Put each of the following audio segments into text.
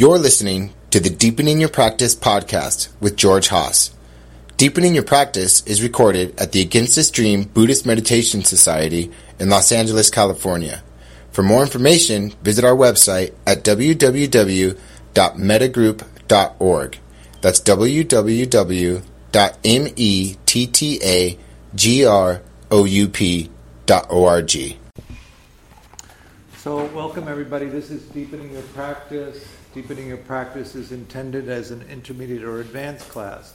You're listening to the Deepening Your Practice podcast with George Haas. Deepening Your Practice is recorded at the Against the Stream Buddhist Meditation Society in Los Angeles, California. For more information, visit our website at www.mettagroup.org. That's www.mettagroup.org. So, welcome everybody. This is Deepening Your Practice. Deepening Your Practice is intended as an intermediate or advanced class.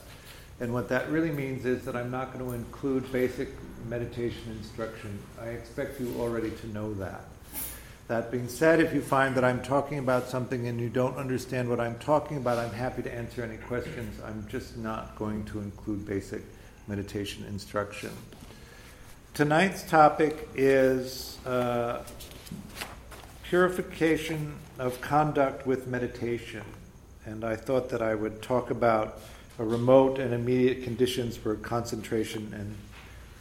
And what that really means is that I'm not going to include basic meditation instruction. I expect you already to know that. That being said, if you find that I'm talking about something and you don't understand what I'm talking about, I'm happy to answer any questions. I'm just not going to include basic meditation instruction. Tonight's topic is uh, purification of conduct with meditation. And I thought that I would talk about remote and immediate conditions for concentration and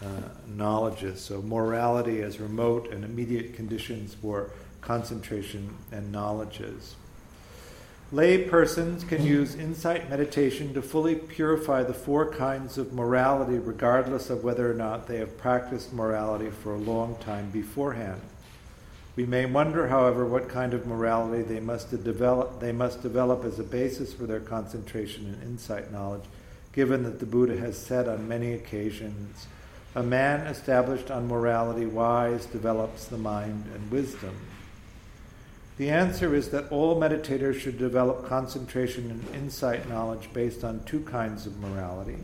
uh, knowledges. So, morality as remote and immediate conditions for concentration and knowledges. Lay persons can use insight meditation to fully purify the four kinds of morality, regardless of whether or not they have practiced morality for a long time beforehand. We may wonder, however, what kind of morality they must develop, they must develop as a basis for their concentration and insight knowledge, given that the Buddha has said on many occasions, a man established on morality wise develops the mind and wisdom. The answer is that all meditators should develop concentration and insight knowledge based on two kinds of morality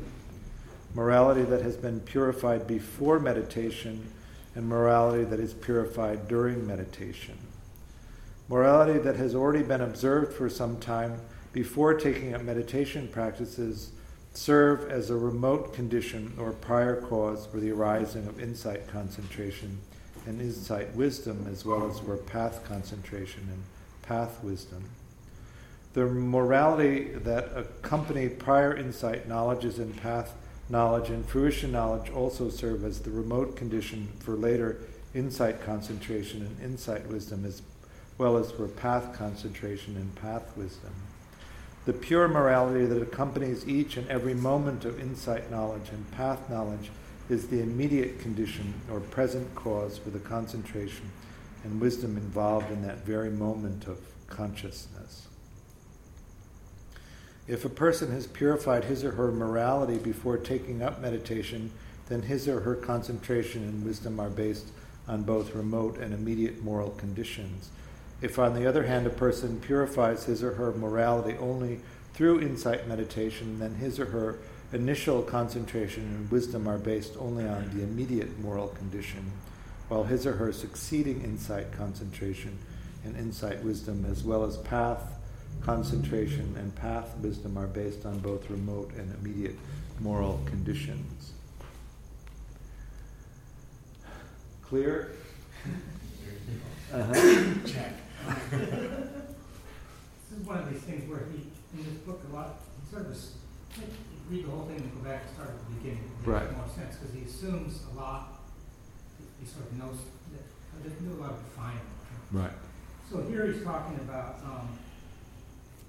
morality that has been purified before meditation and morality that is purified during meditation. Morality that has already been observed for some time before taking up meditation practices serve as a remote condition or prior cause for the arising of insight concentration and insight wisdom, as well as for path concentration and path wisdom. The morality that accompanied prior insight knowledges and path knowledge and fruition knowledge also serve as the remote condition for later insight concentration and insight wisdom, as well as for path concentration and path wisdom. The pure morality that accompanies each and every moment of insight knowledge and path knowledge is the immediate condition or present cause for the concentration and wisdom involved in that very moment of consciousness. If a person has purified his or her morality before taking up meditation, then his or her concentration and wisdom are based on both remote and immediate moral conditions. If, on the other hand, a person purifies his or her morality only through insight meditation, then his or her initial concentration and wisdom are based only on the immediate moral condition, while his or her succeeding insight concentration and insight wisdom, as well as path concentration, and path wisdom are based on both remote and immediate moral conditions. Clear? Uh-huh. Check. this is one of these things where he, in this book, a lot, he sort of like, read the whole thing and go back and start at the beginning. It right. more sense because he assumes a lot. He sort of knows that. I just knew a lot of defining. Right. So here he's talking about um,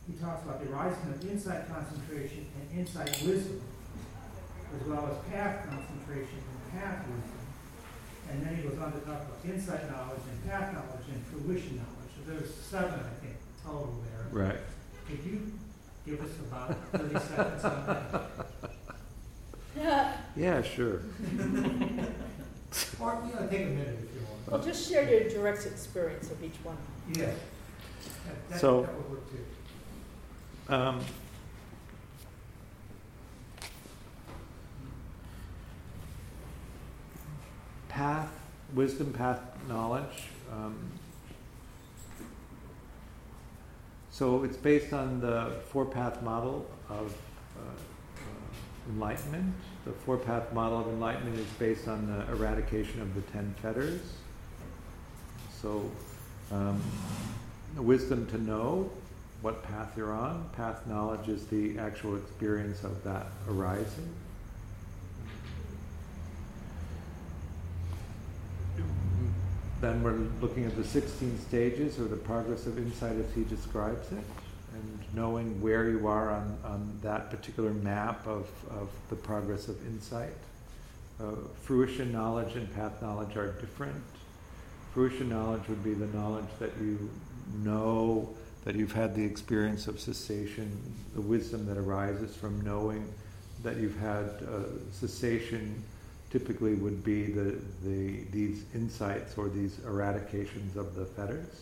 he talks about the rising of insight concentration and insight wisdom, as well as path concentration and path wisdom. And then he goes on to talk about insight knowledge and path knowledge and fruition knowledge. So there's seven, I think, total there. Right. Could you give us about 30 seconds on that? Yeah, sure. or you know, take a minute if you want. Well, just share your direct experience of each one. Yeah. That, that, so, that would work too. Um, path, wisdom, path, knowledge. Um, so it's based on the four path model of uh, uh, enlightenment. The four path model of enlightenment is based on the eradication of the ten fetters. So, um, wisdom to know, what path you're on. Path knowledge is the actual experience of that arising. Then we're looking at the 16 stages or the progress of insight as he describes it. and knowing where you are on, on that particular map of, of the progress of insight. Uh, fruition knowledge and path knowledge are different. Fruition knowledge would be the knowledge that you know that you've had the experience of cessation, the wisdom that arises from knowing that you've had uh, cessation typically would be the, the, these insights or these eradications of the fetters.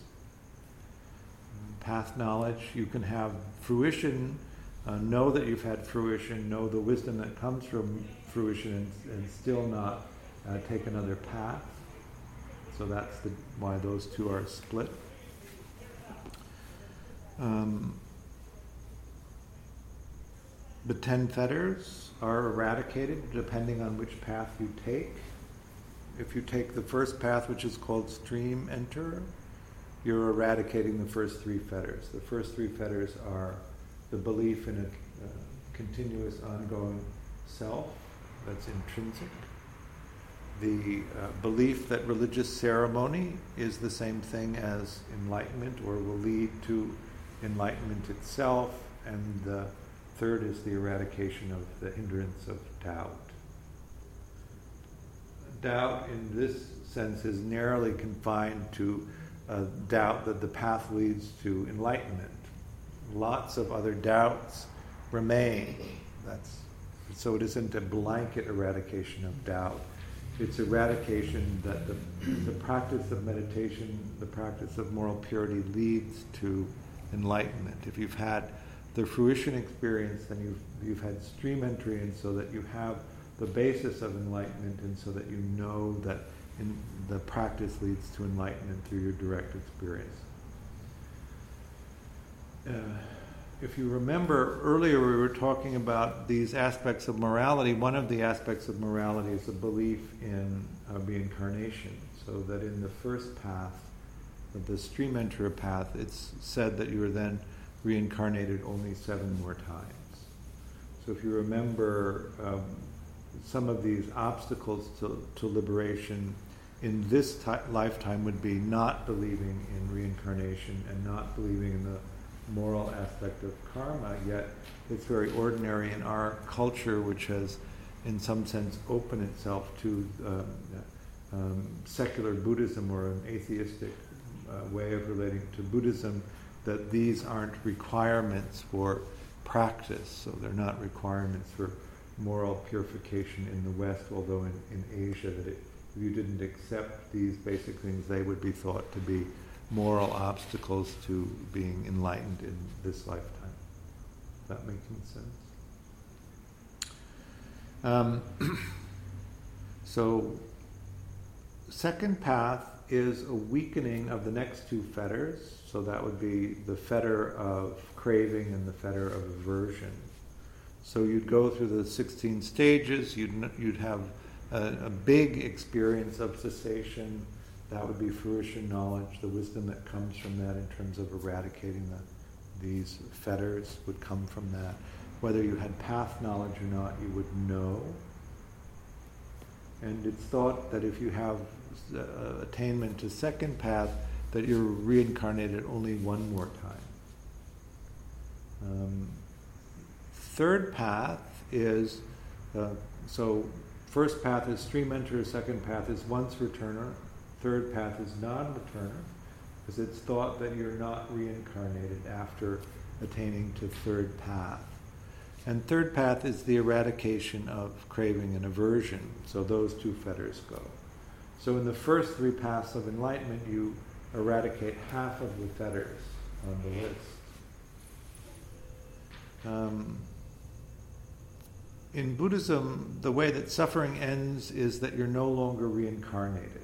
Path knowledge, you can have fruition, uh, know that you've had fruition, know the wisdom that comes from fruition, and, and still not uh, take another path. So that's the, why those two are split. Um, the ten fetters are eradicated depending on which path you take. If you take the first path, which is called stream enter, you're eradicating the first three fetters. The first three fetters are the belief in a uh, continuous, ongoing self that's intrinsic, the uh, belief that religious ceremony is the same thing as enlightenment or will lead to enlightenment itself, and the third is the eradication of the hindrance of doubt. Doubt, in this sense, is narrowly confined to uh, doubt that the path leads to enlightenment. Lots of other doubts remain. That's so it isn't a blanket eradication of doubt. It's eradication that the, the practice of meditation, the practice of moral purity leads to enlightenment. If you've had the fruition experience, then you've, you've had stream entry, and so that you have the basis of enlightenment, and so that you know that in, the practice leads to enlightenment through your direct experience. Uh, if you remember earlier, we were talking about these aspects of morality. One of the aspects of morality is a belief in uh, reincarnation. So that in the first path, the stream enter path, it's said that you are then reincarnated only seven more times. So if you remember, um, some of these obstacles to, to liberation in this t- lifetime would be not believing in reincarnation and not believing in the moral aspect of karma, yet it's very ordinary in our culture, which has, in some sense, opened itself to um, um, secular Buddhism or an atheistic uh, way of relating to Buddhism, that these aren't requirements for practice. So they're not requirements for moral purification in the West, although in, in Asia, that it, if you didn't accept these basic things, they would be thought to be moral obstacles to being enlightened in this lifetime. Does that making sense? Um, so, second path is a weakening of the next two fetters. So that would be the fetter of craving and the fetter of aversion. So you'd go through the 16 stages, you'd, you'd have a, a big experience of cessation. That would be fruition knowledge, the wisdom that comes from that in terms of eradicating the, these fetters would come from that. Whether you had path knowledge or not, you would know. And it's thought that if you have uh, attainment to second path, that you're reincarnated only one more time. Um, third path is uh, so first path is stream enter, second path is once returner, third path is non returner, because it's thought that you're not reincarnated after attaining to third path. And third path is the eradication of craving and aversion, so those two fetters go. So in the first three paths of enlightenment, you eradicate half of the fetters on the list. Um, in Buddhism, the way that suffering ends is that you're no longer reincarnated.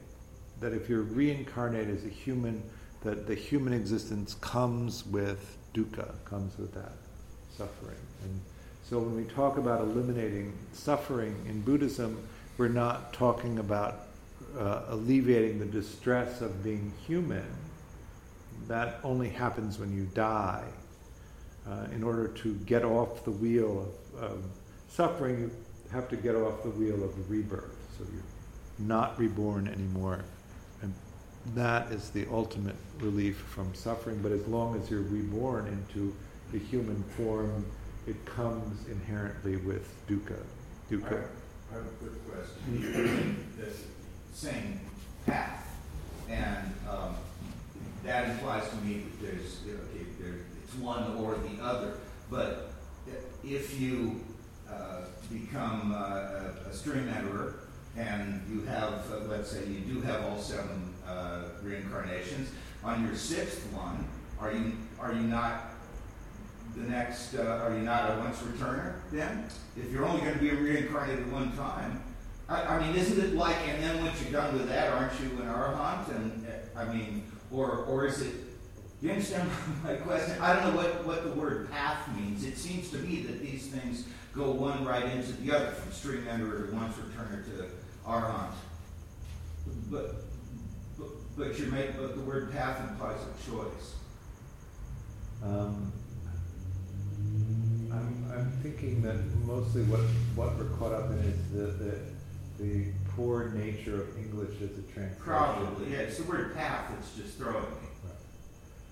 That if you're reincarnated as a human, that the human existence comes with dukkha, comes with that suffering. And so when we talk about eliminating suffering in Buddhism, we're not talking about uh, alleviating the distress of being human, that only happens when you die. Uh, in order to get off the wheel of, of, suffering, you have to get off the wheel of rebirth. So you're not reborn anymore. And that is the ultimate relief from suffering. But as long as you're reborn into the human form, it comes inherently with dukkha. Dukkha. I have a quick question. Same path, and um, that implies to me that there's, okay, there, it's one or the other. But if you uh, become uh, a, a stream enterer and you have, uh, let's say, you do have all seven uh, reincarnations, on your sixth one, are you are you not the next? Uh, are you not a once returner then? If you're only going to be reincarnated one time, I, I, mean, isn't it like? And then once you're done with that, aren't you an arahant? And uh, I mean, or or is it? You understand my question? I don't know what, what the word path means. It seems to me that these things go one right into the other, from stream enterer to once returner to arahant. But but, but you make but the word path implies a choice. Um, I'm, I'm thinking that mostly what, what we're caught up in is the, the, the poor nature of English as a translation. Probably, yeah. It's the word path that's just throwing me.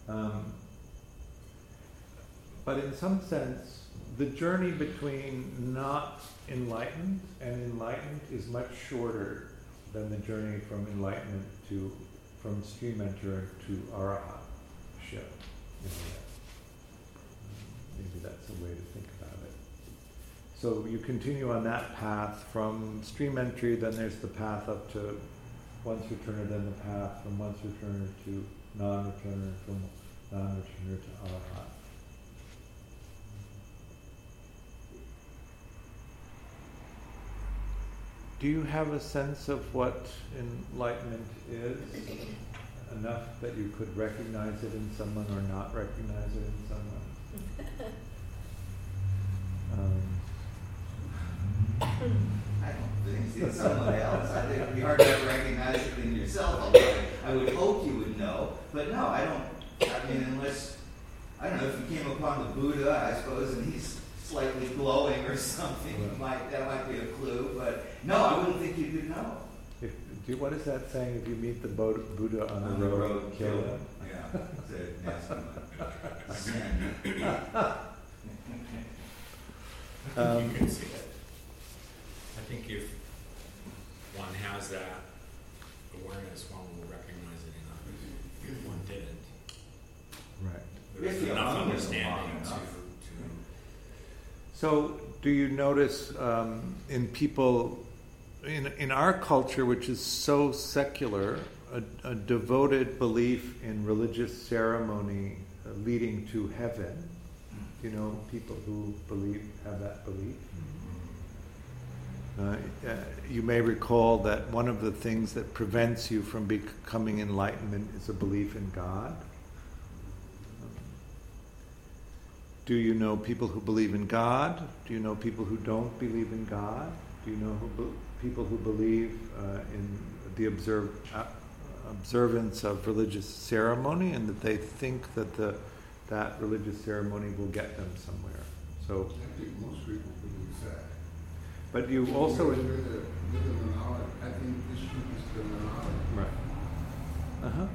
Right. Um, but in some sense, the journey between not enlightened and enlightened is much shorter than the journey from enlightenment to from stream enterer to arahat maybe that's a way to think about it. So you continue on that path from stream entry, then there's the path up to once returner, then the path from once returner to non-returner, from non-returner to arahat. Do you have a sense of what enlightenment is? Enough that you could recognize it in someone or not recognize it in someone? um, I don't think it's someone else. I think it'd be hard to recognize it in yourself. I would hope you would know, but no, I don't. I mean, unless I don't know if you came upon the Buddha, I suppose, and he's slightly glowing or something, might that might be a clue. But no, I wouldn't think you could know. If, do, what is that saying? If you meet the Buddha on, on the, road, road kill him. Yeah, it's a um, you can see it. I think if one has that awareness, one will recognize it enough. If one didn't, right? There's enough understanding to, to. So, do you notice um, in people in in our culture, which is so secular, a, a devoted belief in religious ceremony uh, leading to heaven. You know, people who believe have that belief. Uh, uh, you may recall that one of the things that prevents you from becoming enlightenment is a belief in God. Do you know people who believe in God? Do you know people who don't believe in God? Do you know who be- people who believe uh, in the uh, observance of religious ceremony and that they think that the, that religious ceremony will get them somewhere. So, I think most people. But you also. I think this should be still Right. Uh huh.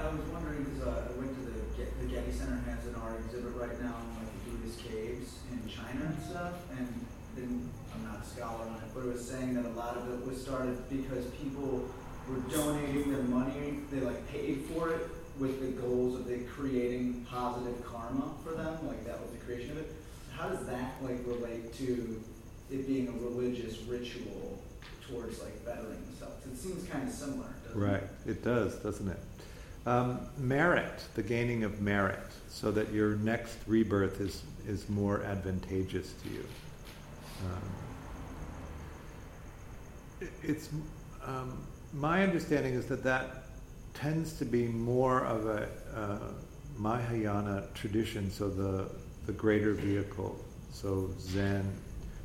I was wondering because uh, I went to the the Getty Center has an art exhibit right now on like the Buddhist caves in China and stuff, and then I'm not a scholar on it, but it was saying that a lot of it was started because people were donating their money, they like paid for it with the goals of they creating positive karma for them, like that was the creation of it. How does that like relate to it being a religious ritual towards like bettering themselves? It seems kind of similar. right, it? it does, doesn't it? Um, merit, the gaining of merit, so that your next rebirth is is more advantageous to you. Um, it, it's um, my understanding is that that tends to be more of a uh, Mahayana tradition, so the, the greater vehicle, so Zen.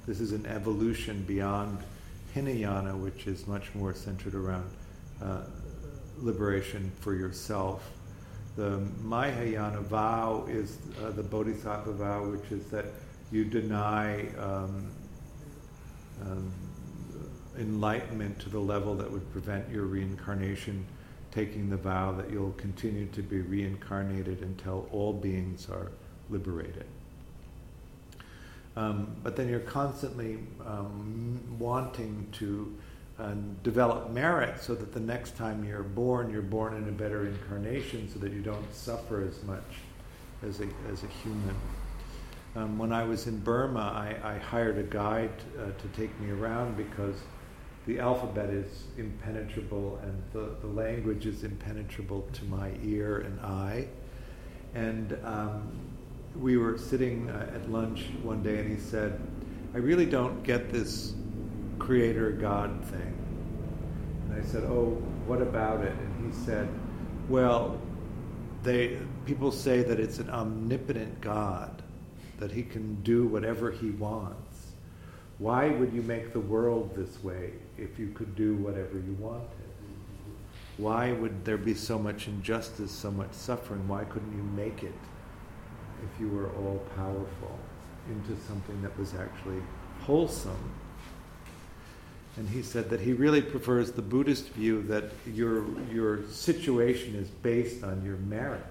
This is an evolution beyond Hinayana, which is much more centered around uh, liberation for yourself. The Mahayana vow is uh, the Bodhisattva vow, which is that you deny um, um, enlightenment to the level that would prevent your reincarnation taking the vow that you'll continue to be reincarnated until all beings are liberated. Um, but then you're constantly um, wanting to uh, develop merit so that the next time you're born, you're born in a better incarnation so that you don't suffer as much as a, as a human. Um, when I was in Burma, I, I hired a guide uh, to take me around because the alphabet is impenetrable and the, the language is impenetrable to my ear and eye. And um, we were sitting uh, at lunch one day and he said, I really don't get this creator God thing. And I said, Oh, what about it? And he said, Well, they, people say that it's an omnipotent God, that he can do whatever he wants. Why would you make the world this way if you could do whatever you wanted? Why would there be so much injustice, so much suffering? Why couldn't you make it if you were all powerful into something that was actually wholesome? And he said that he really prefers the Buddhist view that your, your situation is based on your merit.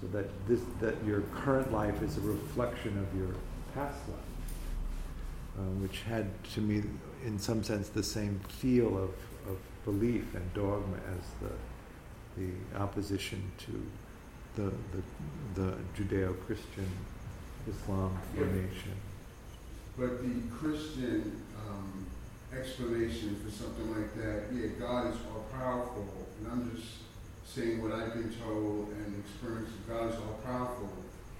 So that, this, that your current life is a reflection of your past life. Um, which had to me, in some sense, the same feel of, of belief and dogma as the, the opposition to the, the, the Judeo-Christian Islam formation. But the Christian um, explanation for something like that, yeah, God is all powerful, and I'm just saying what I've been told and experienced. God is all powerful,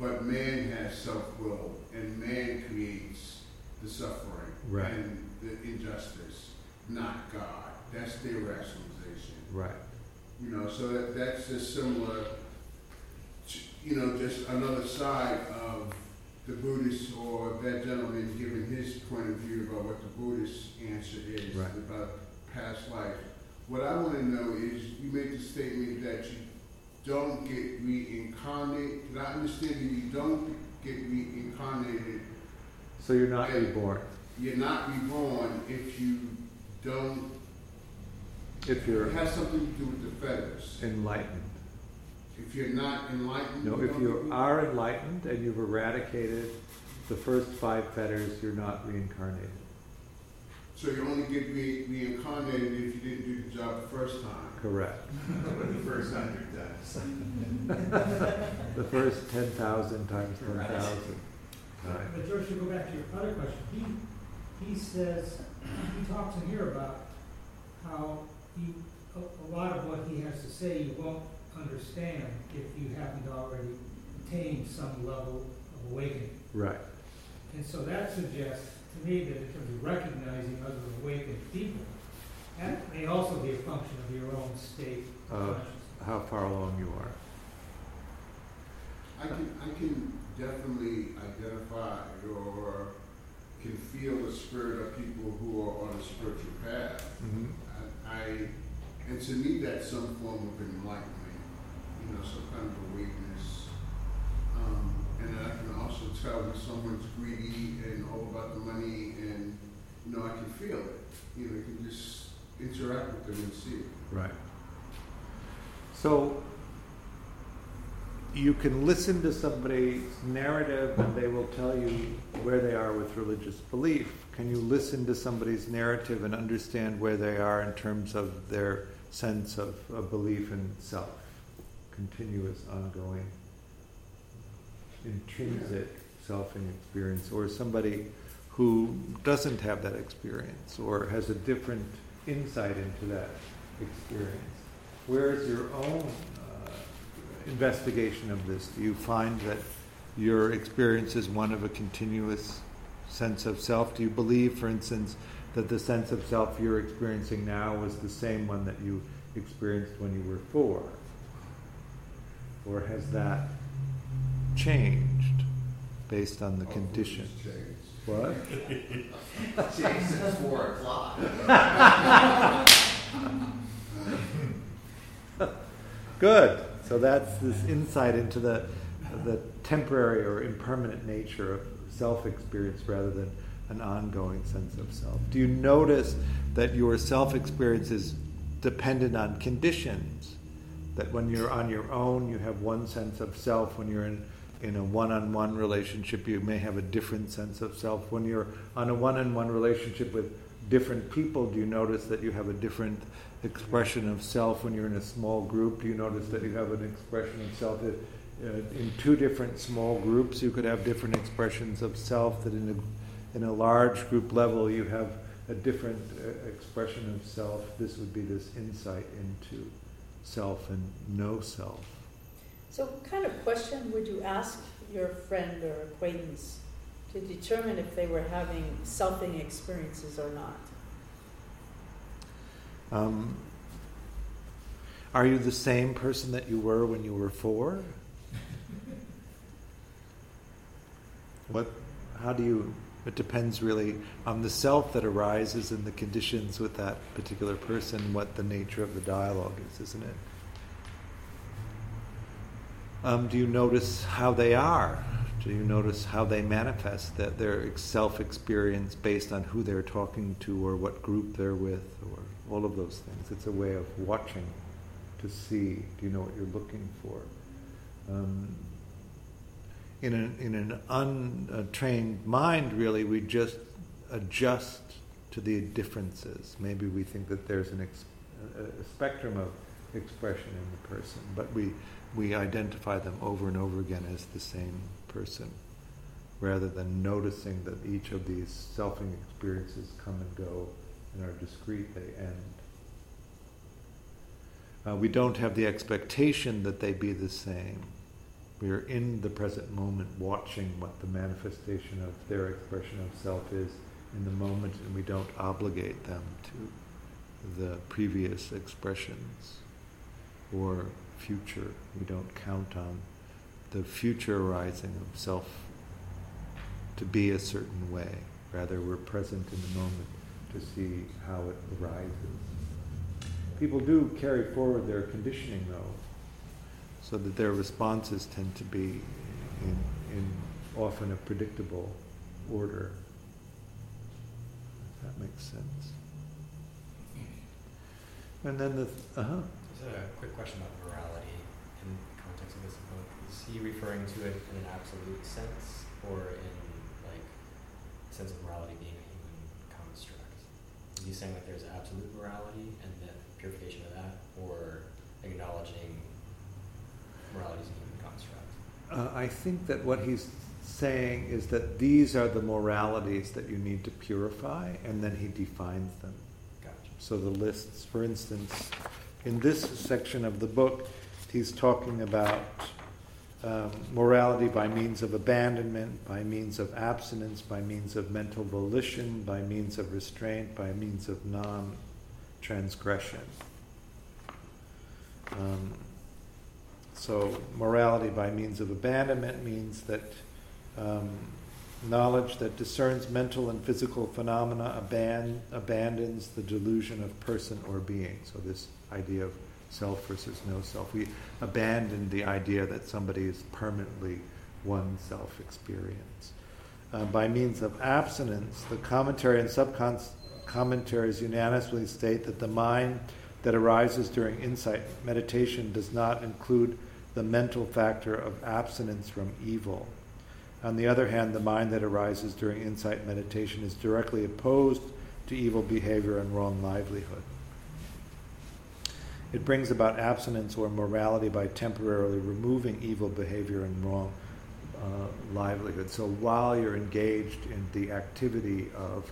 but man has self will, and man creates the suffering right. and the injustice, not God. That's their rationalization. Right. You know, so that, that's just similar, you know, just another side of the Buddhist or that gentleman giving his point of view about what the Buddhist answer is right. about past life. What I want to know is you made the statement that you don't get reincarnated. Did I understand that you don't get reincarnated so you're not reborn. You're not reborn if you don't. If you're. It has something to do with the fetters. Enlightened. If you're not enlightened. No, if you are enlightened and you've eradicated the first five fetters, you're not reincarnated. So you only get re- reincarnated if you didn't do the job the first time. Correct. the first hundred times. the first ten thousand times ten thousand. Right. But George, to go back to your other question, he, he says, he talks in here about how you, a, a lot of what he has to say you won't understand if you haven't already attained some level of awakening. Right. And so that suggests to me that in terms of recognizing other awakened people, that may also be a function of your own state of uh, how far along you are. I can, I can definitely identify or can feel the spirit of people who are on a spiritual path. Mm-hmm. I, I, and to me, that's some form of enlightenment, you know, some kind of awakeness. Um, and I can also tell when someone's greedy and all about the money, and you know, I can feel it. You know, I can just interact with them and see it. Right. So you can listen to somebody's narrative and they will tell you where they are with religious belief. Can you listen to somebody's narrative and understand where they are in terms of their sense of, of belief in self? Continuous, ongoing, intrinsic selfing experience, or somebody who doesn't have that experience or has a different insight into that experience. Where is your own uh, investigation of this? Do you find that your experience is one of a continuous sense of self? Do you believe, for instance, that the sense of self you're experiencing now was the same one that you experienced when you were four? Or has that changed based on the oh, condition? What? changed since four o'clock. Good. So that's this insight into the, the temporary or impermanent nature of self experience rather than an ongoing sense of self. Do you notice that your self experience is dependent on conditions. That when you're on your own, you have one sense of self. When you're in, in a one on one relationship, you may have a different sense of self. When you're on a one on one relationship with different people, do you notice that you have a different expression of self? When you're in a small group, do you notice that you have an expression of self? Uh, in two different small groups, you could have different expressions of self. That in a, in a large group level, you have a different uh, expression of self. This would be this insight into self and no self. So, what kind of question would you ask your friend or acquaintance to determine if they were having selfing experiences or not? Um, are you the same person that you were when you were four? what? How do you? It depends really on the self that arises and the conditions with that particular person. What the nature of the dialogue is, isn't it? Um, do you notice how they are? Do you notice how they manifest that their self experience based on who they're talking to or what group they're with or all of those things? It's a way of watching to see. Do you know what you're looking for? Um, in, an, in an untrained mind, really, we just adjust to the differences. Maybe we think that there's an ex- a spectrum of expression in the person, but we, we identify them over and over again as the same person, rather than noticing that each of these selfing experiences come and go and are discrete, they end. Uh, we don't have the expectation that they be the same. We are in the present moment watching what the manifestation of their expression of self is in the moment, and we don't obligate them to the previous expressions or future. We don't count on the future arising of self to be a certain way. Rather, we're present in the moment to see how it arises. People do carry forward their conditioning, though, so that their responses tend to be in, in often a predictable order. If that makes sense. And then the uh-huh. Just a quick question about morality in the context of this book. Is he referring to it in an absolute sense or in like sense of morality being a human construct? Is he saying that there's absolute morality and the purification of that, or acknowledging morality as a construct? Uh, I think that what he's saying is that these are the moralities that you need to purify, and then he defines them. Gotcha. So the lists, for instance, in this section of the book, he's talking about um, morality by means of abandonment, by means of abstinence, by means of mental volition, by means of restraint, by means of non transgression. Um, so, morality by means of abandonment means that um, knowledge that discerns mental and physical phenomena aban- abandons the delusion of person or being. So, this idea of self versus no self. We abandon the idea that somebody is permanently one self experience. Uh, by means of abstinence, the commentary and sub-commentaries unanimously state that the mind that arises during insight meditation does not include the mental factor of abstinence from evil. On the other hand, the mind that arises during insight meditation is directly opposed to evil behavior and wrong livelihood. It brings about abstinence or morality by temporarily removing evil behavior and wrong uh, livelihood. So while you're engaged in the activity of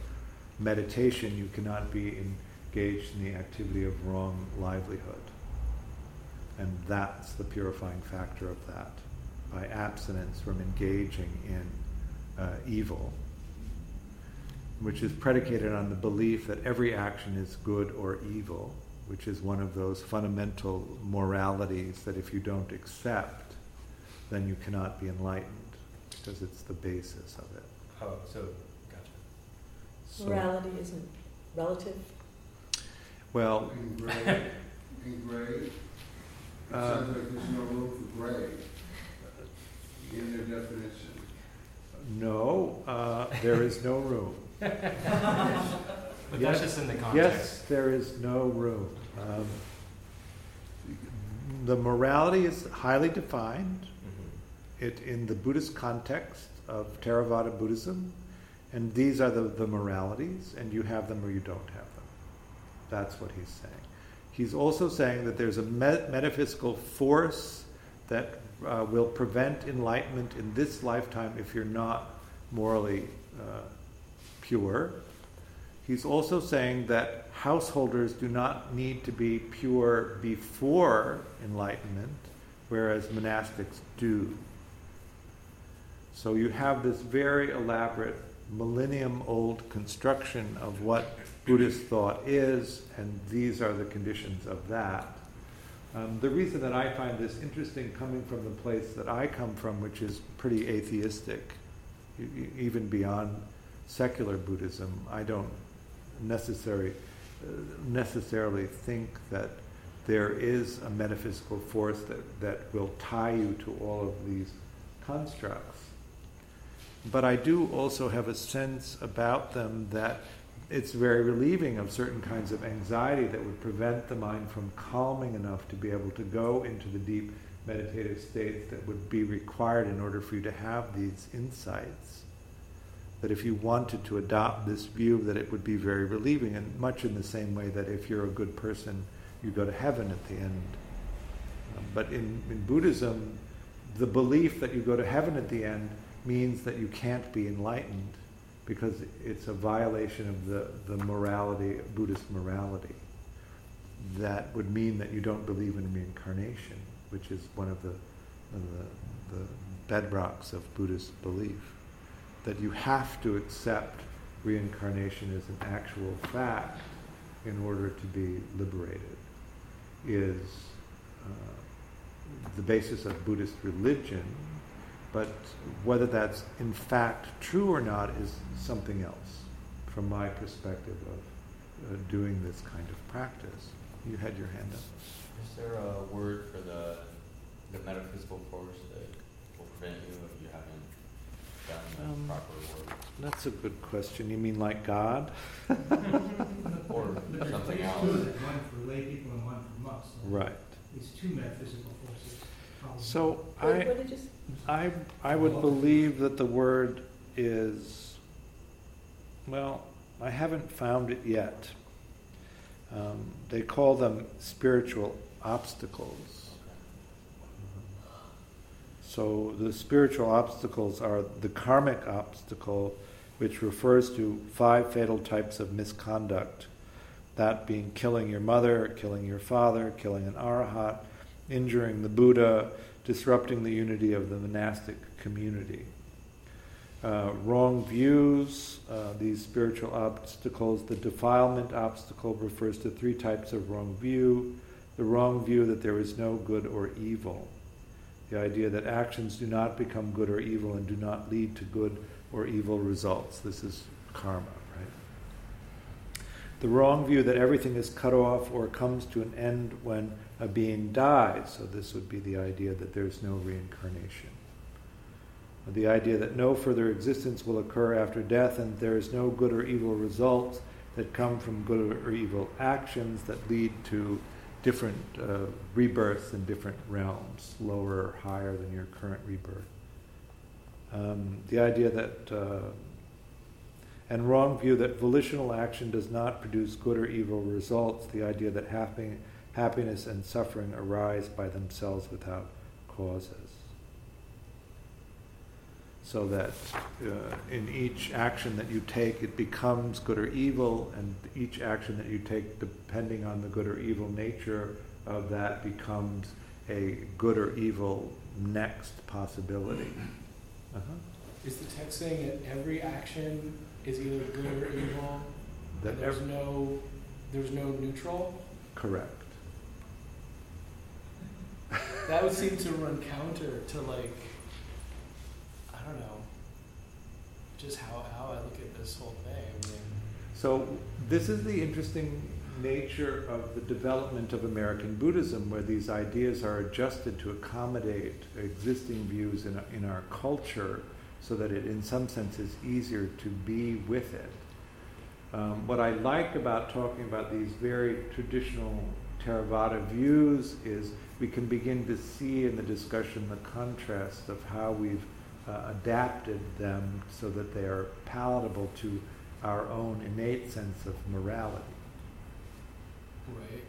meditation, you cannot be engaged in the activity of wrong livelihood. And that's the purifying factor of that by abstinence from engaging in uh, evil, which is predicated on the belief that every action is good or evil, which is one of those fundamental moralities that if you don't accept, then you cannot be enlightened because it's the basis of it. Oh, so gotcha. So, Morality isn't relative. well, In gray, in gray, it Uh, sounds like there's no room for gray in their definition. no, uh, there is no room. But Yes. that's just in the Yes, context. there is no room. Um, the morality is highly defined Mhm. it in the Buddhist context of Theravada Buddhism, and these are the, the moralities, and you have them or you don't have them. That's what he's saying. He's also saying that there's a met- metaphysical force that uh, will prevent enlightenment in this lifetime if you're not morally uh, pure. He's also saying that householders do not need to be pure before enlightenment, whereas monastics do. So you have this very elaborate millennium old construction of what Buddhist thought is, and these are the conditions of that. Um, the reason that I find this interesting coming from the place that I come from, which is pretty atheistic, even beyond secular Buddhism, I don't necessarily, uh, necessarily think that there is a metaphysical force that, that will tie you to all of these constructs. But I do also have a sense about them that it's very relieving of certain kinds of anxiety that would prevent the mind from calming enough to be able to go into the deep meditative states that would be required in order for you to have these insights. That if you wanted to adopt this view, that it would be very relieving, and much in the same way that if you're a good person, you go to heaven at the end. But in, in Buddhism, the belief that you go to heaven at the end means that you can't be enlightened because it's a violation of the, the morality, Buddhist morality. That would mean that you don't believe in reincarnation, which is one of the, the, the bedrocks of Buddhist belief. That you have to accept reincarnation as an actual fact in order to be liberated is uh, the basis of Buddhist religion, but whether that's in fact true or not is something else from my perspective of uh, doing this kind of practice. You had your hand up. Is there a word for the the metaphysical force that will prevent you if you haven't gotten Um, the proper word? That's a good question. You mean like God? Or something else? one for lay people and one for monks. so Right. These two metaphysical forces. Probably. So What, I, what did you say? I, I would believe that the word is, well, I haven't found it yet. Um, they call them spiritual obstacles. So the spiritual obstacles are the karmic obstacle, which refers to five fatal types of misconduct. That being killing your mother, killing your father, killing an arahat, injuring the Buddha, disrupting the unity of the monastic community. Uh, wrong views, uh, these spiritual obstacles. The defilement obstacle refers to three types of wrong view. The wrong view that there is no good or evil. The idea that actions do not become good or evil and do not lead to good or evil results. This is karma, right? The wrong view that everything is cut off or comes to an end when a being dies. So, this would be the idea that there's no reincarnation. The idea that no further existence will occur after death and there is no good or evil results that come from good or evil actions that lead to different uh, rebirths in different realms, lower or higher than your current rebirth. Um, the idea that, uh, and wrong view that volitional action does not produce good or evil results, the idea that happy, happiness and suffering arise by themselves without causes. So that uh, in each action that you take, it becomes good or evil, and each action that you take, depending on the good or evil nature of that, becomes a good or evil next possibility. Uh-huh. Is the text saying that every action is either good or evil? That there's ev- no, there's no neutral? correct. That would seem to run counter to like, I don't know, just how, how I look at this whole thing. I mean, So this is the interesting nature of the development of American Buddhism, where these ideas are adjusted to accommodate existing views in, in our culture, so that it, in some sense, is easier to be with it. Um, what I like about talking about these very traditional Theravada views is we can begin to see in the discussion the contrast of how we've uh, adapted them so that they are palatable to our own innate sense of morality. Right.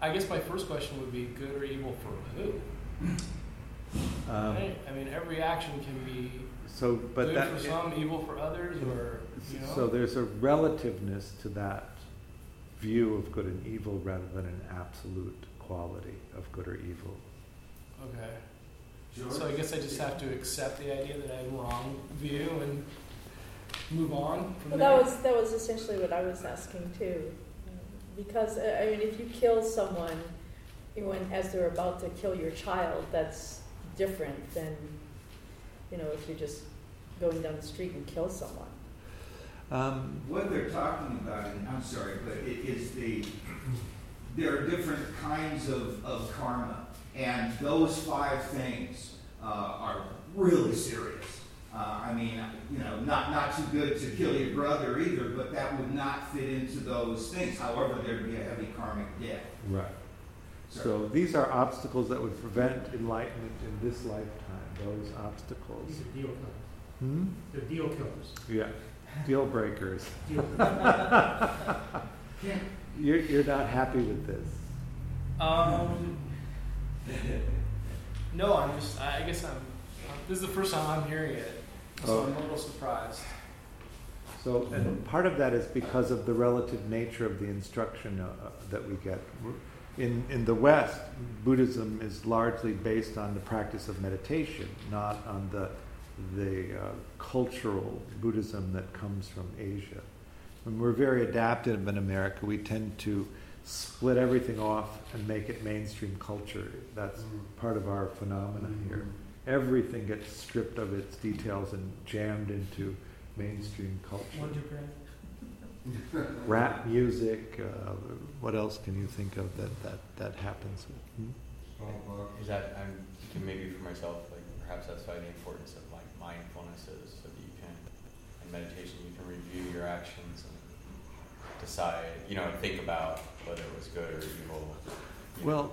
I guess my first question would be good or evil for who? Um, right? I mean, every action can be so, but good that for some, evil for others, or you know. so there's a relativeness to that view of good and evil rather than an absolute quality of good or evil. okay. George? So I guess I just have to accept the idea that I have a wrong view and move on from Well, there. that was, that was essentially what I was asking too. Because, I mean, if you kill someone when, as they're about to kill your child, that's different than, you know, if you're just going down the street and kill someone. Um, What they're talking about, and I'm sorry, but it is the, there are different kinds of, of karma. And those five things uh, are really serious. Uh, I mean, you know, not, not too good to kill your brother either, but that would not fit into those things. However, there'd be a heavy karmic debt. right. Sorry. So these are obstacles that would prevent enlightenment in this lifetime. Those obstacles. These are deal killers. Hmm? They're deal killers. Yeah. Deal breakers. You're, you're not happy with this. Um, no, I'm just. I I guess I'm. This is the first time I'm hearing it, so Oh. I'm a little surprised. So, and part of that is because of the relative nature of the instruction uh, that we get. In, in the West, Buddhism is largely based on the practice of meditation, not on the, the uh, cultural Buddhism that comes from Asia. When we're very adaptive in America, we tend to split everything off and make it mainstream culture. That's part of our phenomenon here. Everything gets stripped of its details and jammed into mainstream culture. Wonder. Rap music, uh, what else can you think of that, that, that happens? Hmm? Starbucks. Is that I'm thinking maybe for myself, like perhaps that's why the importance of like mindfulness is, so that you can in meditation you can review your actions and decide, you know, think about whether it was good or evil. Well,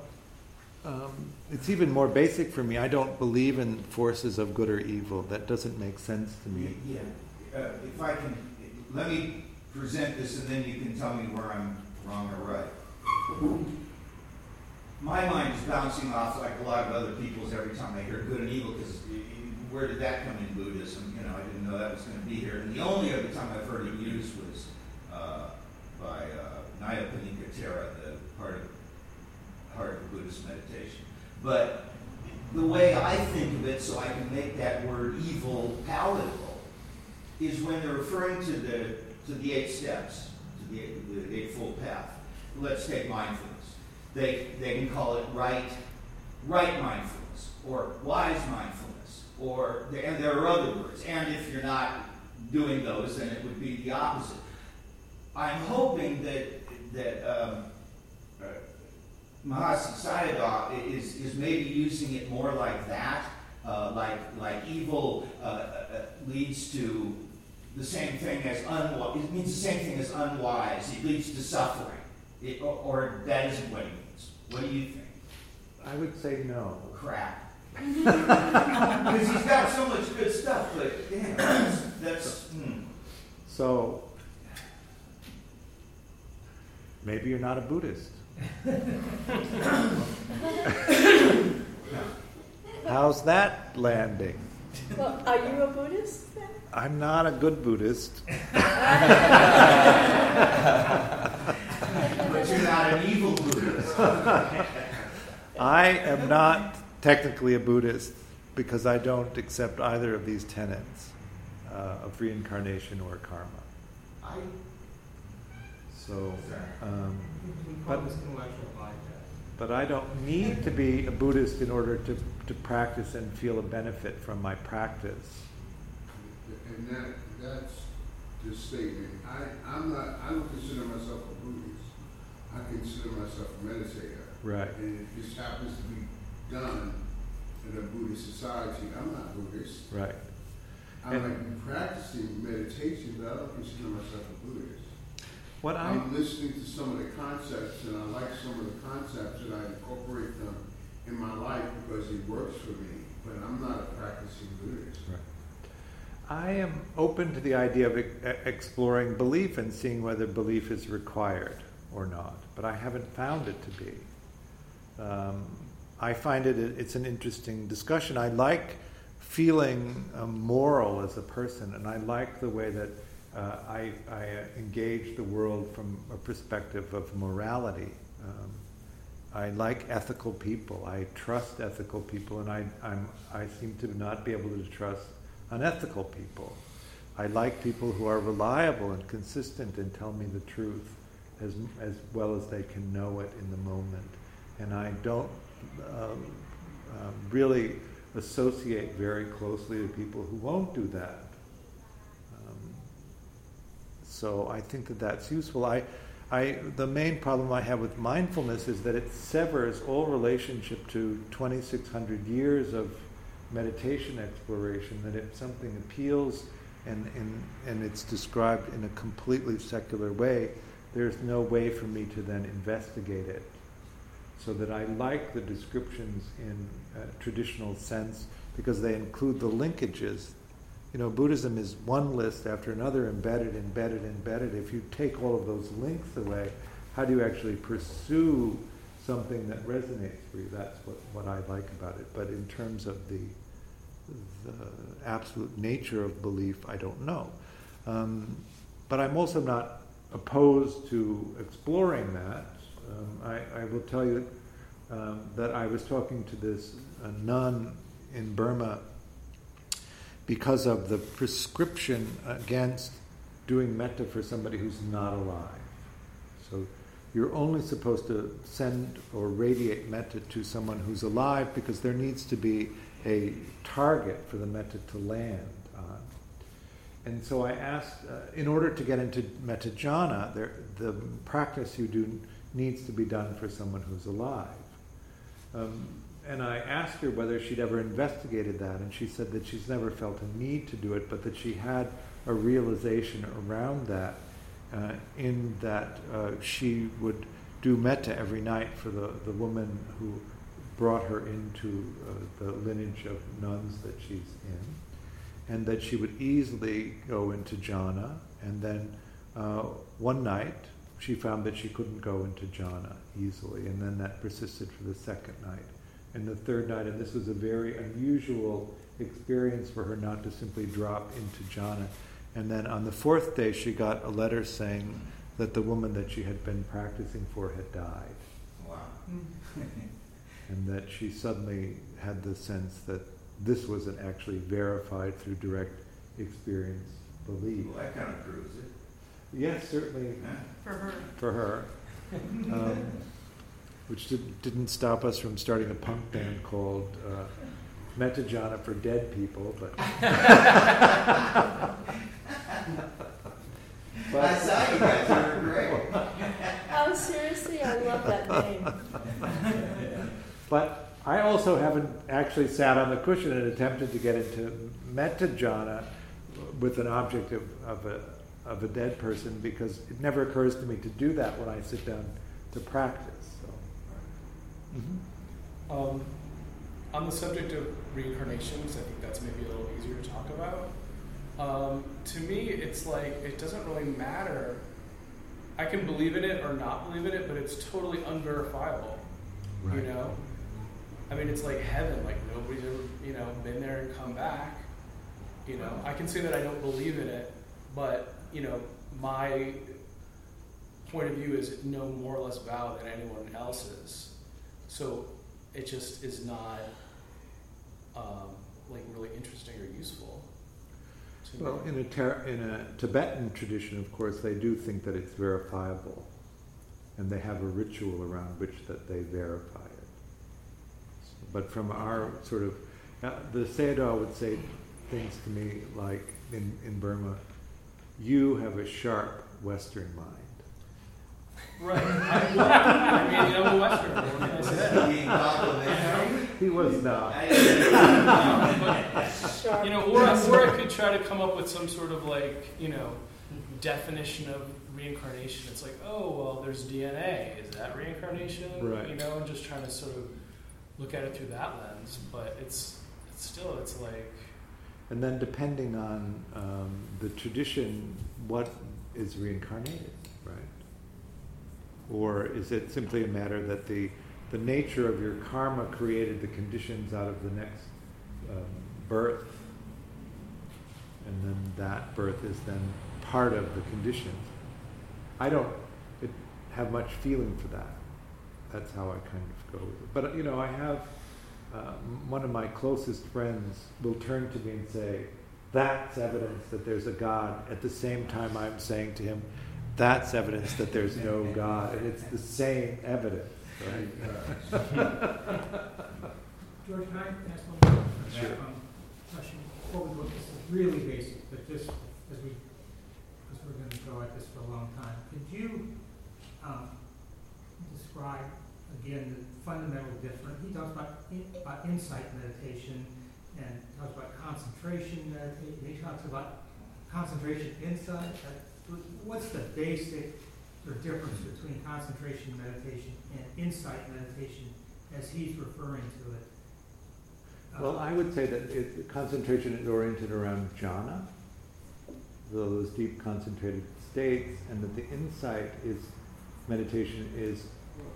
um, it's even more basic for me. I don't believe in forces of good or evil. That doesn't make sense to me. Yeah, uh, if I can, let me present this and then you can tell me where I'm wrong or right. My mind is bouncing off like a lot of other people's every time I hear good and evil because where did that come in Buddhism? You know, I didn't know that was going to be here. And the only other time I've heard it used was uh, by uh, Nyanaponika the part of, part of Buddhist meditation. But the way I think of it, so I can make that word evil palatable, is when they're referring to the to the eight steps, to the, the eightfold path. Let's take mindfulness. They they can call it right right mindfulness or wise mindfulness or and there are other words. And if you're not doing those, then it would be the opposite. I'm hoping that that um, uh, Mahasi is, is maybe using it more like that, uh, like, like evil uh, uh, uh, leads to the same thing as unwise. It means the same thing as unwise. It leads to suffering. It, or, or that isn't what it means. What do you think? I would say no. Crap. Because he's got so much good stuff, but damn, that's, that's hmm. So, maybe you're not a Buddhist. How's that landing? Well, are you a Buddhist then? I'm not a good Buddhist. but you're not an evil Buddhist. I am not technically a Buddhist because I don't accept either of these tenets uh, of reincarnation or karma. I, So, um, But- this intellectual bypass. but I don't need to be a Buddhist in order to, to practice and feel a benefit from my practice. And that, that's the statement. I, I'm not, I don't consider myself a Buddhist. I consider myself a meditator. Right. And it just happens to be done in a Buddhist society. I'm not Buddhist. Right. I might be practicing meditation, but I don't consider myself a Buddhist. What I I'm listening to some of the concepts, and I like some of the concepts, and I incorporate them in my life because it works for me. But I'm not a practicing Buddhist. Right. I am open to the idea of e- exploring belief and seeing whether belief is required or not, but I haven't found it to be. Um, I find it it's an interesting discussion. I like feeling um, moral as a person, and I like the way that uh, I, I engage the world from a perspective of morality. Um, I like ethical people. I trust ethical people, and I, I'm, I seem to not be able to trust unethical people. I like people who are reliable and consistent and tell me the truth as, as well as they can know it in the moment. And I don't really associate very closely with people who won't do that. Um, so I think that that's useful. I, I, the main problem I have with mindfulness is that it severs all relationship to 2,600 years of meditation exploration. That if something appeals and, and, and it's described in a completely secular way, there's no way for me to then investigate it. So that I like the descriptions in a traditional sense because they include the linkages you know, Buddhism is one list after another, embedded, embedded, embedded. If you take all of those links away, how do you actually pursue something that resonates for you? That's what, what I like about it. But in terms of the, the absolute nature of belief, I don't know. Um, but I'm also not opposed to exploring that. Um, I, I, will tell you um, that I was talking to this nun in Burma because of the prescription against doing metta for somebody who's not alive. So you're only supposed to send or radiate metta to someone who's alive because there needs to be a target for the metta to land on. And so I asked, uh, in order to get into metta jhana, there, the practice you do needs to be done for someone who's alive. Um, and I asked her whether she'd ever investigated that, and she said that she's never felt a need to do it, but that she had a realization around that, uh, in that uh, she would do metta every night for the, the woman who brought her into uh, the lineage of nuns that she's in, and that she would easily go into jhana, and then uh, one night she found that she couldn't go into jhana easily, and then that persisted for the second night and the third night, and this was a very unusual experience for her not to simply drop into jhana. And then on the fourth day, she got a letter saying that the woman that she had been practicing for had died. Wow. and that she suddenly had the sense that this wasn't actually verified through direct experience belief. Well, that kind of proves it. Yes, certainly. For her. For her. Um, which did, didn't stop us from starting a punk band called uh, Metta Jhana for Dead People. But, but I saw you guys; you were great. Oh, seriously, I love that name. but I also haven't actually sat on the cushion and attempted to get into Metta Jhana with an object of, of a of a dead person because it never occurs to me to do that when I sit down to practice. Mm-hmm. Um, on the subject of reincarnations, I think that's maybe a little easier to talk about. Um, to me, it's like it doesn't really matter. I can believe in it or not believe in it, but it's totally unverifiable. Right. You know, I mean, it's like heaven. Like nobody's ever, you know, been there and come back. You know, I can say that I don't believe in it, but you know, my point of view is no more or less valid than anyone else's. So it just is not um, like really interesting or useful. well, in a, ter- in a Tibetan tradition, of course, they do think that it's verifiable, and they have a ritual around which that they verify it. So, but from our sort of, uh, the Sayadaw would say things to me like in, in Burma, you have a sharp Western mind. Right. I, mean, you know, Western. He was not. you know, or, or I could try to come up with some sort of like, you know, definition of reincarnation, it's like, oh well, there's DNA. Is that reincarnation? Right. You know, and just trying to sort of look at it through that lens. But it's it's still it's like And then depending on um, the tradition, what is reincarnated, right? Or is it simply a matter that the, the nature of your karma created the conditions out of the next um, birth? And then that birth is then part of the conditions. I don't have much feeling for that. That's how I kind of go with it. But, you know, I have uh, one of my closest friends will turn to me and say, That's evidence that there's a God. At the same time, I'm saying to him, That's evidence that there's no God. And it's the same evidence, right? George, can I ask one more Sure. um, question? Before we look, this is really basic, but just as we, because we're going to go at this for a long time, could you um, describe again the fundamental difference? He talks about, in- about insight meditation and talks about concentration meditation. He talks about concentration insight. What's the basic difference between concentration meditation and insight meditation as he's referring to it? Uh, Well, I would say that concentration is oriented around jhana, those deep concentrated states, and that the insight is meditation is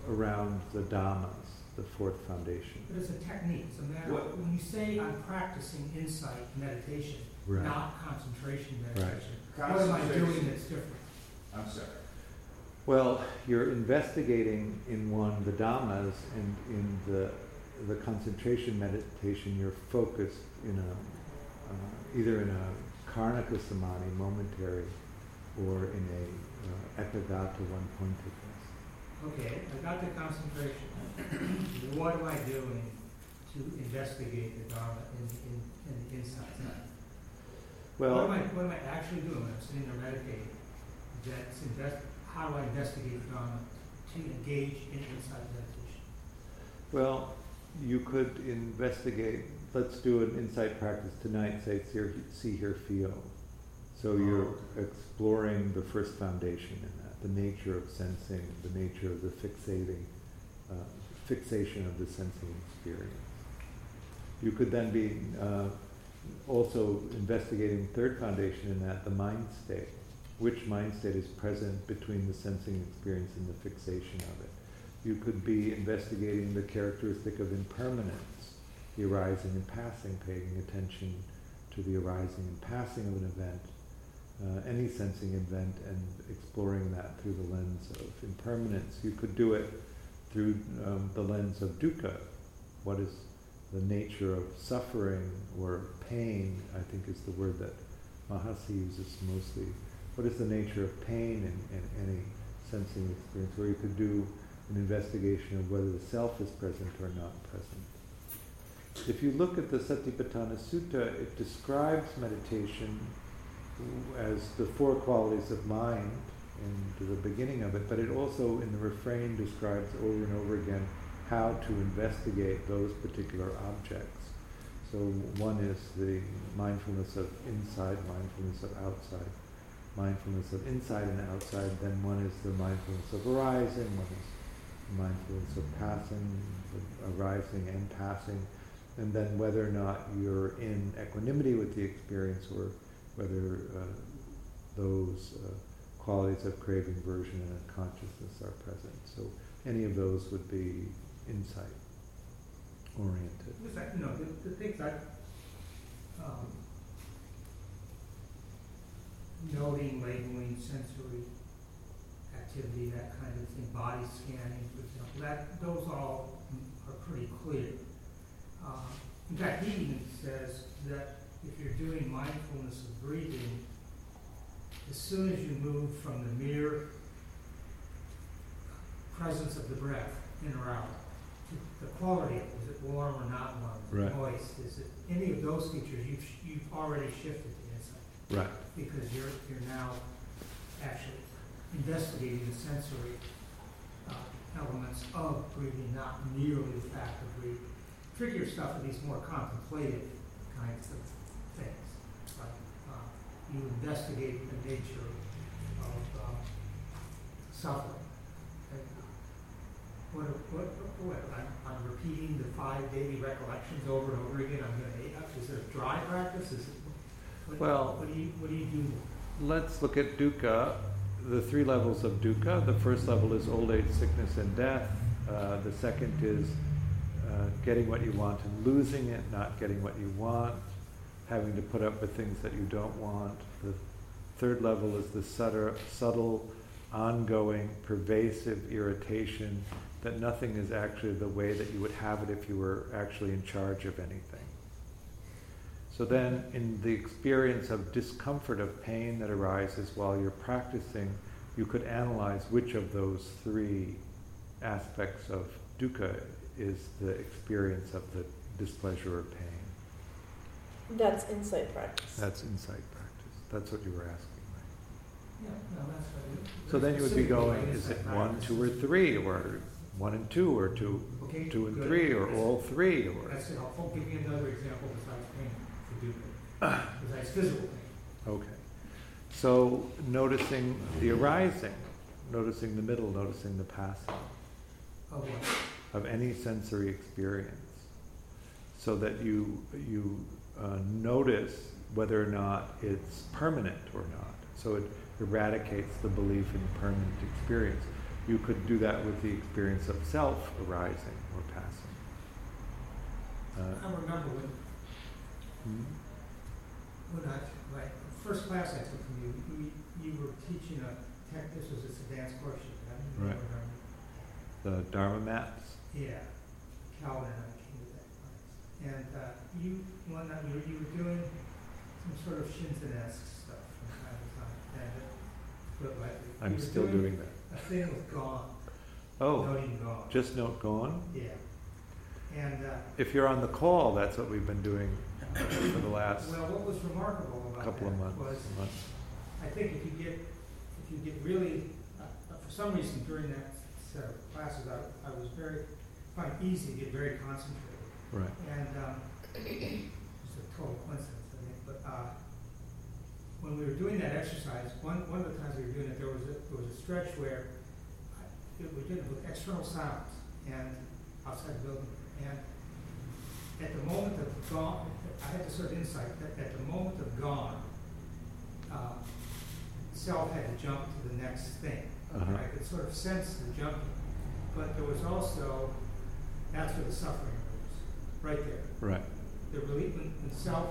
around the dhammas, the fourth foundation. But it's a technique, it's a matter, What- when you say I'm practicing insight meditation, Right. not concentration Right. meditation, what am I doing that's different? I'm sorry. Well, you're investigating in one the dhammas, and in the the concentration meditation, you're focused in a uh, either in a khanika samadhi, momentary, or in a uh, ekaggata one pointedness. Okay, I got the concentration. what am I doing to investigate the Dharma in, in, in the insight? Well, what am I what am I actually doing when I'm sitting there meditating? That's invest. How do I investigate the Dharma to engage in insight meditation? Well, you could investigate. Let's do an insight practice tonight. Say, see, see, hear, feel. So you're oh. exploring the first foundation in that, the nature of sensing, the nature of the fixating, uh, fixation of the sensing experience. You could then be uh, also investigating third foundation in that, the mind state. Which mind state is present between the sensing experience and the fixation of it? You could be investigating the characteristic of impermanence, the arising and passing, paying attention to the arising and passing of an event, uh, any sensing event, and exploring that through the lens of impermanence. You could do it through um, the lens of dukkha. What is the nature of suffering or pain? I think is the word that Mahasi uses mostly. What is the nature of pain in, in any sensing experience? Or you could do an investigation of whether the self is present or not present. If you look at the Satipatthana Sutta, it describes meditation as the four qualities of mind in the beginning of it, but it also in the refrain describes over and over again how to investigate those particular objects. So one is the mindfulness of inside, mindfulness of outside, mindfulness of inside and outside, then one is the mindfulness of arising, one is mindfulness of passing, arising and passing, and then whether or not you're in equanimity with the experience or whether uh, those uh, qualities of craving, version, and consciousness are present. So any of those would be insight oriented. Like, you know, the, the things I, um, noting, labeling, sensory activity, that kind of thing, body scanning, for example, that, those all are pretty clear. Um, in fact, he even says that if you're doing mindfulness of breathing, as soon as you move from the mere presence of the breath, in or out, to the quality of it, is it warm or not warm, Right. moist, is it, any of those features, you've, you've already shifted to insight Right. because you're, you're now actually investigating the sensory uh, elements of breathing, not merely the fact of breathing. Trickier stuff are these more contemplative kinds of you investigate the nature of uh, suffering. Okay? What, what, what, I'm, I'm repeating the five daily recollections over and over again, I'm gonna, is it a dry practice, is it? what- Well- What do you, what do you do? Let's look at dukkha, the three levels of dukkha. The first level is old age, sickness, and death. Uh, the second is uh, getting what you want and losing it, not getting what you want, having to put up with things that you don't want. The third level is the subtle, ongoing, pervasive irritation that nothing is actually the way that you would have it if you were actually in charge of anything. So then, in the experience of discomfort of pain that arises while you're practicing, you could analyze which of those three aspects of dukkha is the experience of the displeasure or pain. That's insight practice. That's insight practice. That's what you were asking, right? Yeah, no, that's what it- So then you would be going, is it one, two, or three, or one and two, or two, Okay, two and good. three, or all three, or That's helpful, give me another example besides pain for dukkha, ah. besides physical pain. okay. So noticing the arising, noticing the middle, noticing the passing. Of what? of any sensory experience so that you you uh, notice whether or not it's permanent or not so it eradicates the belief in permanent experience you could do that with the experience of self arising or passing I uh, remember when, hmm? when I, my first class I took from you, you, you were teaching a tech, this was a advanced course I Right. the dharma mats Yeah, Calvin and I came to that class. And, uh, you, one night, you were, you were doing some sort of Shinzen-esque stuff from time to time, and, uh, you i'm were still doing that A thing with gone, oh noting gone. just note gone Yeah. And, uh, if you're on the call that's what we've been doing for the last well, what was remarkable about couple of months, was, months. I think if you get, if you get really, uh, uh, for some reason during that set of classes, I, I was very, find easy to get very concentrated. right And, um, it's a total coincidence, I think, but, uh, when we were doing that exercise, one, one of the times we were doing it, there was a, there was a stretch where I, it- we did it with external sounds and outside the building. And at the moment of gone, I had this sort of insight that at the moment of gone, uh, self had to jump to the next thing. Uh-huh. I could sort of sense the jumping, but there was also, that's where the suffering was, right there. right The relief, when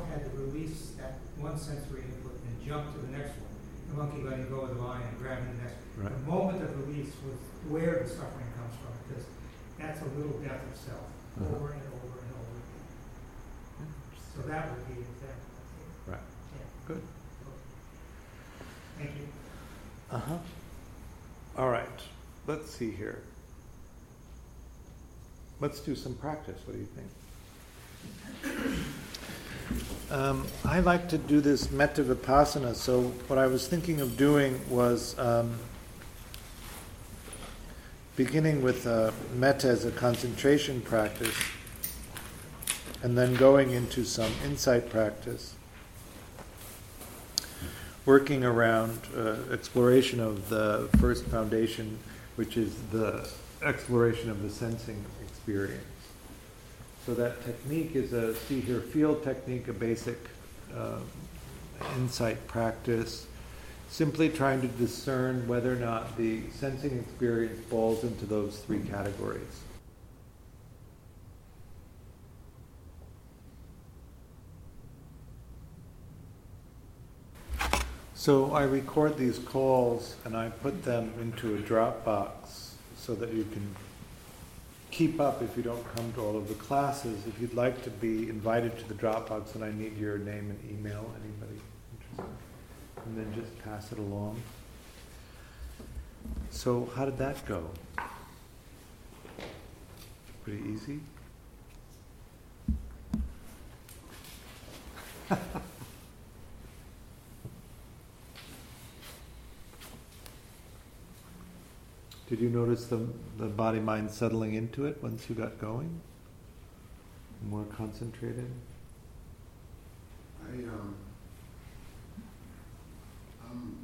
had to release that one sensory input and jump to the next one, the monkey letting go of the line and grabbing the next one. Right. The moment of release was where the suffering comes from, because that's a little death of self, Uh-huh. over and over and over again. So that would be an example, right Yeah. good Thank you. Uh-huh. All right. Let's see here. Let's do some practice. What do you think? Um, I like to do this metta vipassana. So what I was thinking of doing was um, beginning with uh, metta as a concentration practice, and then going into some insight practice working around uh, exploration of the first foundation, which is the exploration of the sensing experience. So that technique is a see, hear, feel technique, a basic uh, insight practice, simply trying to discern whether or not the sensing experience falls into those three categories. So I record these calls and I put them into a Dropbox so that you can keep up if you don't come to all of the classes. If you'd like to be invited to the Dropbox, then I need your name and email, anybody interested. And then just pass it along. So how did that go? Pretty easy? Did you notice the, the body mind settling into it once you got going? More concentrated? I, um, I'm,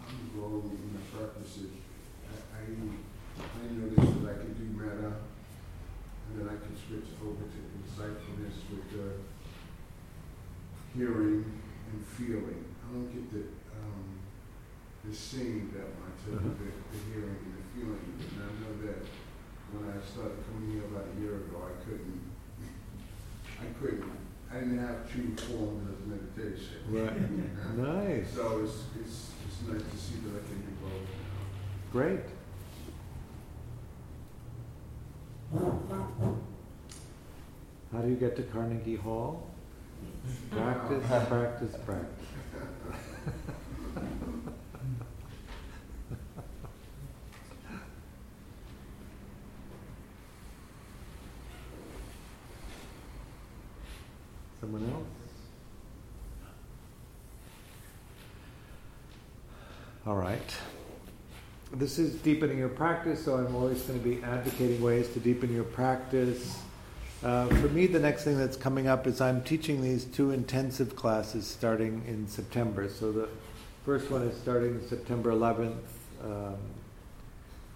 I'm growing in the practices. I, I, I noticed that I could do metta and then I can switch over to insightfulness with the hearing and feeling. I don't get the, um, the seeing that I do Uh-huh. the, the hearing and the feeling. And I know that when I started coming here about a year ago, I couldn't, I couldn't, I didn't have true forms of meditation. Right. Nice. So it's, it's, it's nice to see that I can do both. Great. How do you get to Carnegie Hall? Practice, practice, practice. Someone else? All right. This is deepening your practice, so I'm always going to be advocating ways to deepen your practice. Uh, for me, the next thing that's coming up is I'm teaching these two intensive classes starting in September. So the first one is starting September 11th. Um,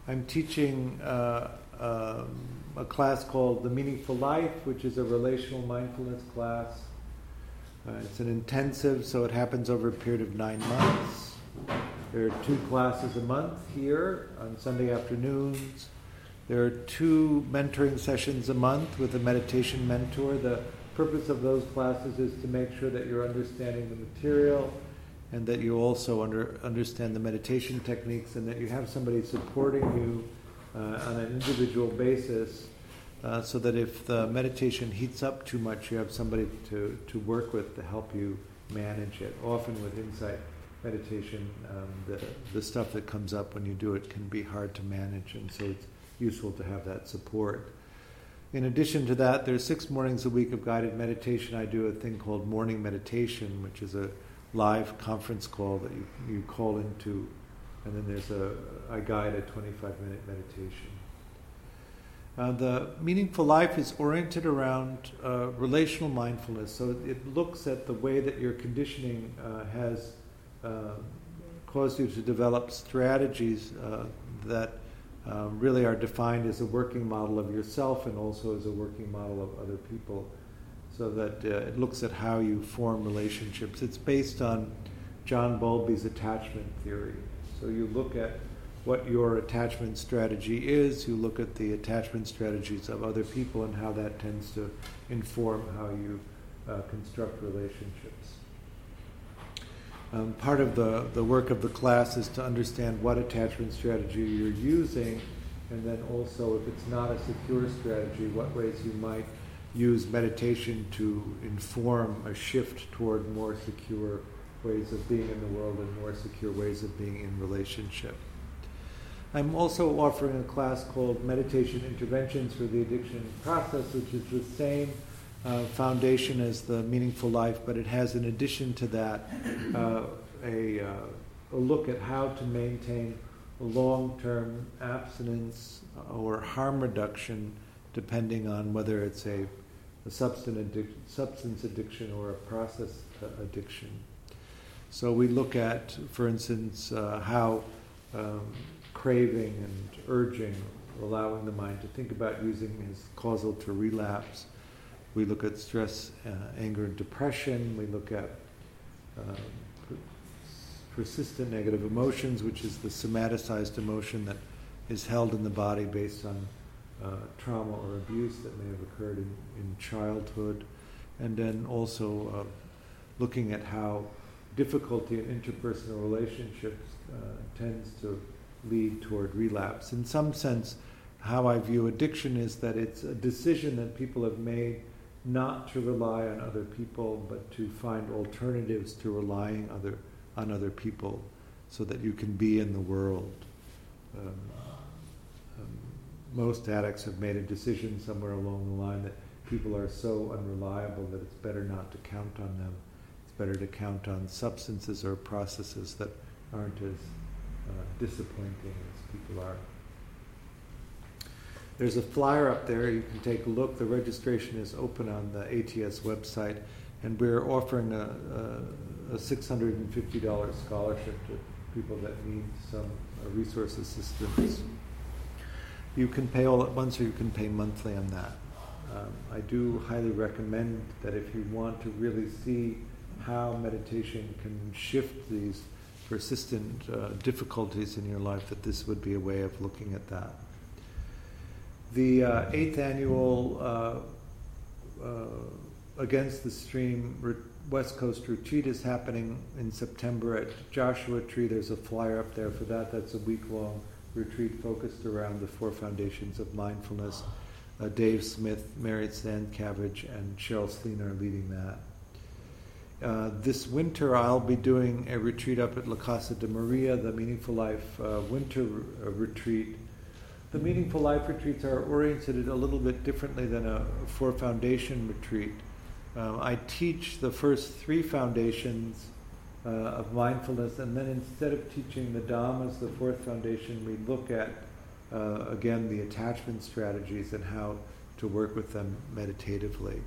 I'm teaching uh, um, a class called The Meaningful Life, which is a relational mindfulness class. Uh, it's an intensive, so it happens over a period of nine months. There are two classes a month here on Sunday afternoons. There are two mentoring sessions a month with a meditation mentor. The purpose of those classes is to make sure that you're understanding the material and that you also under, understand the meditation techniques and that you have somebody supporting you on an individual basis uh, so that if the meditation heats up too much, you have somebody to, to work with to help you manage it. Often with insight meditation, um, the, the stuff that comes up when you do it can be hard to manage, and so it's useful to have that support. In addition to that, there's six mornings a week of guided meditation. I do a thing called morning meditation, which is a live conference call that you, you call into, and then there's a I guide a 25 minute meditation. Uh, the meaningful life is oriented around uh, relational mindfulness, so it looks at the way that your conditioning uh, has uh, caused you to develop strategies uh, that um, really are defined as a working model of yourself and also as a working model of other people. So that uh, it looks at how you form relationships. It's based on John Bowlby's attachment theory. So you look at what your attachment strategy is, you look at the attachment strategies of other people and how that tends to inform how you uh, construct relationships. Um, part of the, the work of the class is to understand what attachment strategy you're using, and then also, if it's not a secure strategy, what ways you might use meditation to inform a shift toward more secure ways of being in the world and more secure ways of being in relationship. I'm also offering a class called Meditation Interventions for the Addiction Process, which is the same uh, foundation as the Meaningful Life, but it has, in addition to that, uh, a, uh, a look at how to maintain long term abstinence or harm reduction, depending on whether it's a, a substance, addic- substance addiction or a process addiction. So we look at, for instance, uh, how um, craving and urging, allowing the mind to think about using is causal to relapse. We look at stress, uh, anger, and depression. We look at uh, per- persistent negative emotions, which is the somaticized emotion that is held in the body based on uh, trauma or abuse that may have occurred in, in childhood. And then also uh, looking at how difficulty in interpersonal relationships uh, tends to lead toward relapse. In some sense, how I view addiction is that it's a decision that people have made not to rely on other people, but to find alternatives to relying other, on other people so that you can be in the world. Um, um, most addicts have made a decision somewhere along the line that people are so unreliable that it's better not to count on them. Better to count on substances or processes that aren't as uh, disappointing as people are. There's a flyer up there. You can take a look. The registration is open on the ATS website, and we're offering a, a, a $650 scholarship to people that need some uh, resource assistance. You can pay all at once, or you can pay monthly on that. Um, I do highly recommend that if you want to really see how meditation can shift these persistent uh, difficulties in your life, that this would be a way of looking at that. The uh, eighth annual uh, uh Against the Stream West Coast retreat is happening in September at Joshua Tree. There's a flyer up there for that. That's a week long retreat focused around the four foundations of mindfulness. Uh, Dave Smith, Mariette Stancavage, and Cheryl Sleen are leading that. Uh, this winter, I'll be doing a retreat up at La Casa de Maria, the Meaningful Life uh, winter uh, retreat. The Meaningful Life retreats are oriented a little bit differently than a Four Foundation retreat. Um, I teach the first three foundations uh, of mindfulness, and then instead of teaching the Dhammas, the fourth foundation, we look at uh, again the attachment strategies and how to work with them meditatively.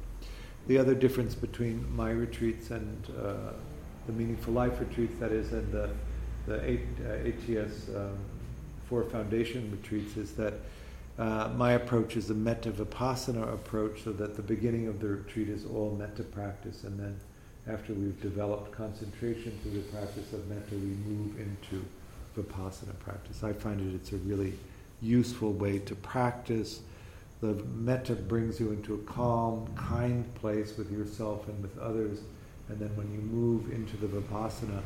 The other difference between my retreats and uh, the Meaningful Life retreats, that is, and the, the ATS uh, um, Four Foundation retreats, is that uh, my approach is a metta vipassana approach, so that the beginning of the retreat is all metta practice, and then after we've developed concentration through the practice of metta, we move into vipassana practice. I find it it's a really useful way to practice. The metta brings you into a calm, kind place with yourself and with others, and then when you move into the vipassana,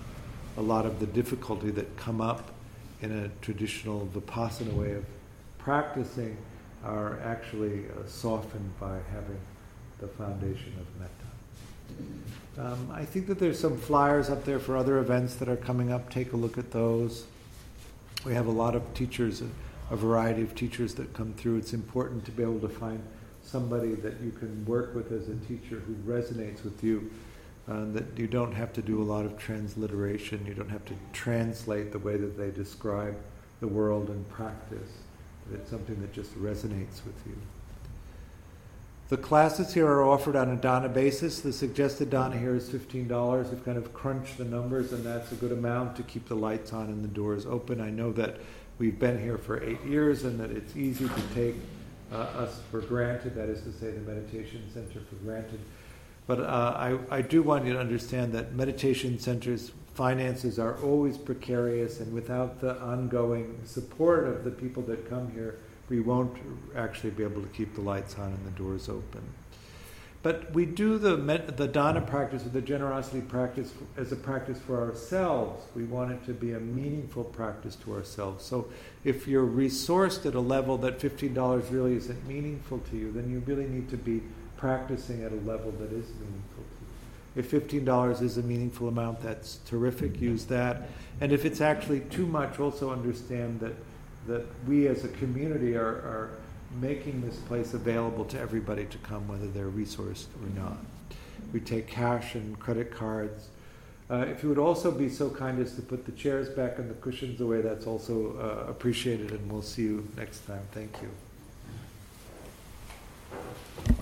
a lot of the difficulty that come up in a traditional vipassana way of practicing are actually uh, softened by having the foundation of metta. Um, I think that there's some flyers up there for other events that are coming up. Take a look at those. We have a lot of teachers, a variety of teachers that come through. It's important to be able to find somebody that you can work with as a teacher who resonates with you. Uh, that you don't have to do a lot of transliteration. You don't have to translate the way that they describe the world and practice it's something that just resonates with you. The classes here are offered on a dana basis. The suggested dana here is $15. We've kind of crunched the numbers, and that's a good amount to keep the lights on and the doors open. I know that we've been here for eight years and that it's easy to take uh, us for granted, that is to say, the meditation center for granted. But uh, I, I do want you to understand that meditation centers finances are always precarious, and without the ongoing support of the people that come here, we won't actually be able to keep the lights on and the doors open. But we do the, the dana practice or the generosity practice as a practice for ourselves. We want it to be a meaningful practice to ourselves. So if you're resourced at a level that $15 really isn't meaningful to you, then you really need to be practicing at a level that is meaningful if $15 is a meaningful amount, that's terrific, use that. And if it's actually too much, also understand that, that we as a community are, are making this place available to everybody to come, whether they're resourced or not. We take cash and credit cards. Uh, if you would also be so kind as to put the chairs back and the cushions away, that's also uh, appreciated, and we'll see you next time. Thank you.